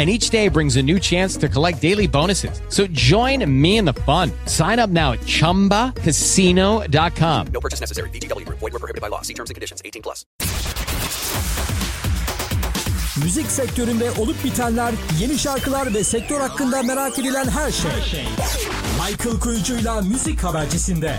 and each day brings a new chance to collect daily bonuses. So join me in the fun. Sign up now at ChumbaCasino.com. No purchase necessary. VGW. Void were prohibited by law. See terms and conditions. 18 plus. Müzik sektöründe olup bitenler, yeni şarkılar ve sektör hakkında merak edilen her şey. Michael Kuyucu'yla Müzik Habercisi'nde.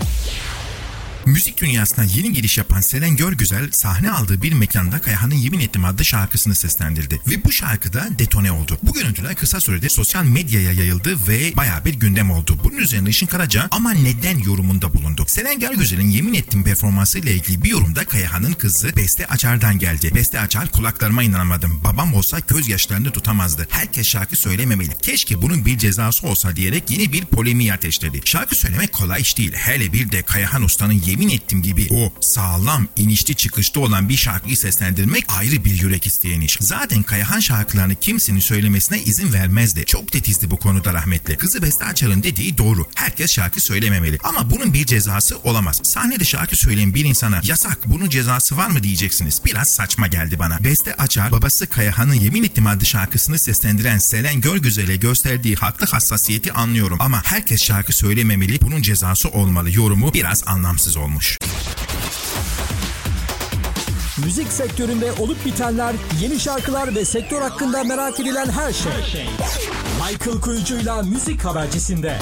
Müzik dünyasına yeni giriş yapan Selen Görgüzel sahne aldığı bir mekanda Kayahan'ın Yemin Ettim adlı şarkısını seslendirdi. Ve bu şarkı da detone oldu. Bu görüntüler kısa sürede sosyal medyaya yayıldı ve baya bir gündem oldu. Bunun üzerine Işın Karaca ama neden yorumunda bulundu. Selen Görgüzel'in Yemin Ettim performansı ile ilgili bir yorumda Kayahan'ın kızı Beste Açar'dan geldi. Beste Açar kulaklarıma inanamadım. Babam olsa gözyaşlarını tutamazdı. Herkes şarkı söylememeli. Keşke bunun bir cezası olsa diyerek yeni bir polemiği ateşledi. Şarkı söylemek kolay iş değil. Hele bir de Kayahan Usta'nın yemin ettim gibi o sağlam inişli çıkışlı olan bir şarkıyı seslendirmek ayrı bir yürek isteyen iş. Zaten Kayahan şarkılarını kimsenin söylemesine izin vermezdi. Çok tetizdi bu konuda rahmetli. Kızı Beste Açar'ın dediği doğru. Herkes şarkı söylememeli. Ama bunun bir cezası olamaz. Sahnede şarkı söyleyen bir insana yasak bunun cezası var mı diyeceksiniz. Biraz saçma geldi bana. Beste Açar babası Kayahan'ın Yemin Ettim adlı şarkısını seslendiren Selen Görgüzel'e gösterdiği haklı hassasiyeti anlıyorum. Ama herkes şarkı söylememeli bunun cezası olmalı yorumu biraz anlamsız olmuş. Müzik sektöründe olup bitenler, yeni şarkılar ve sektör hakkında merak edilen her şey. Michael Kuyucu'yla Müzik Habercisi'nde.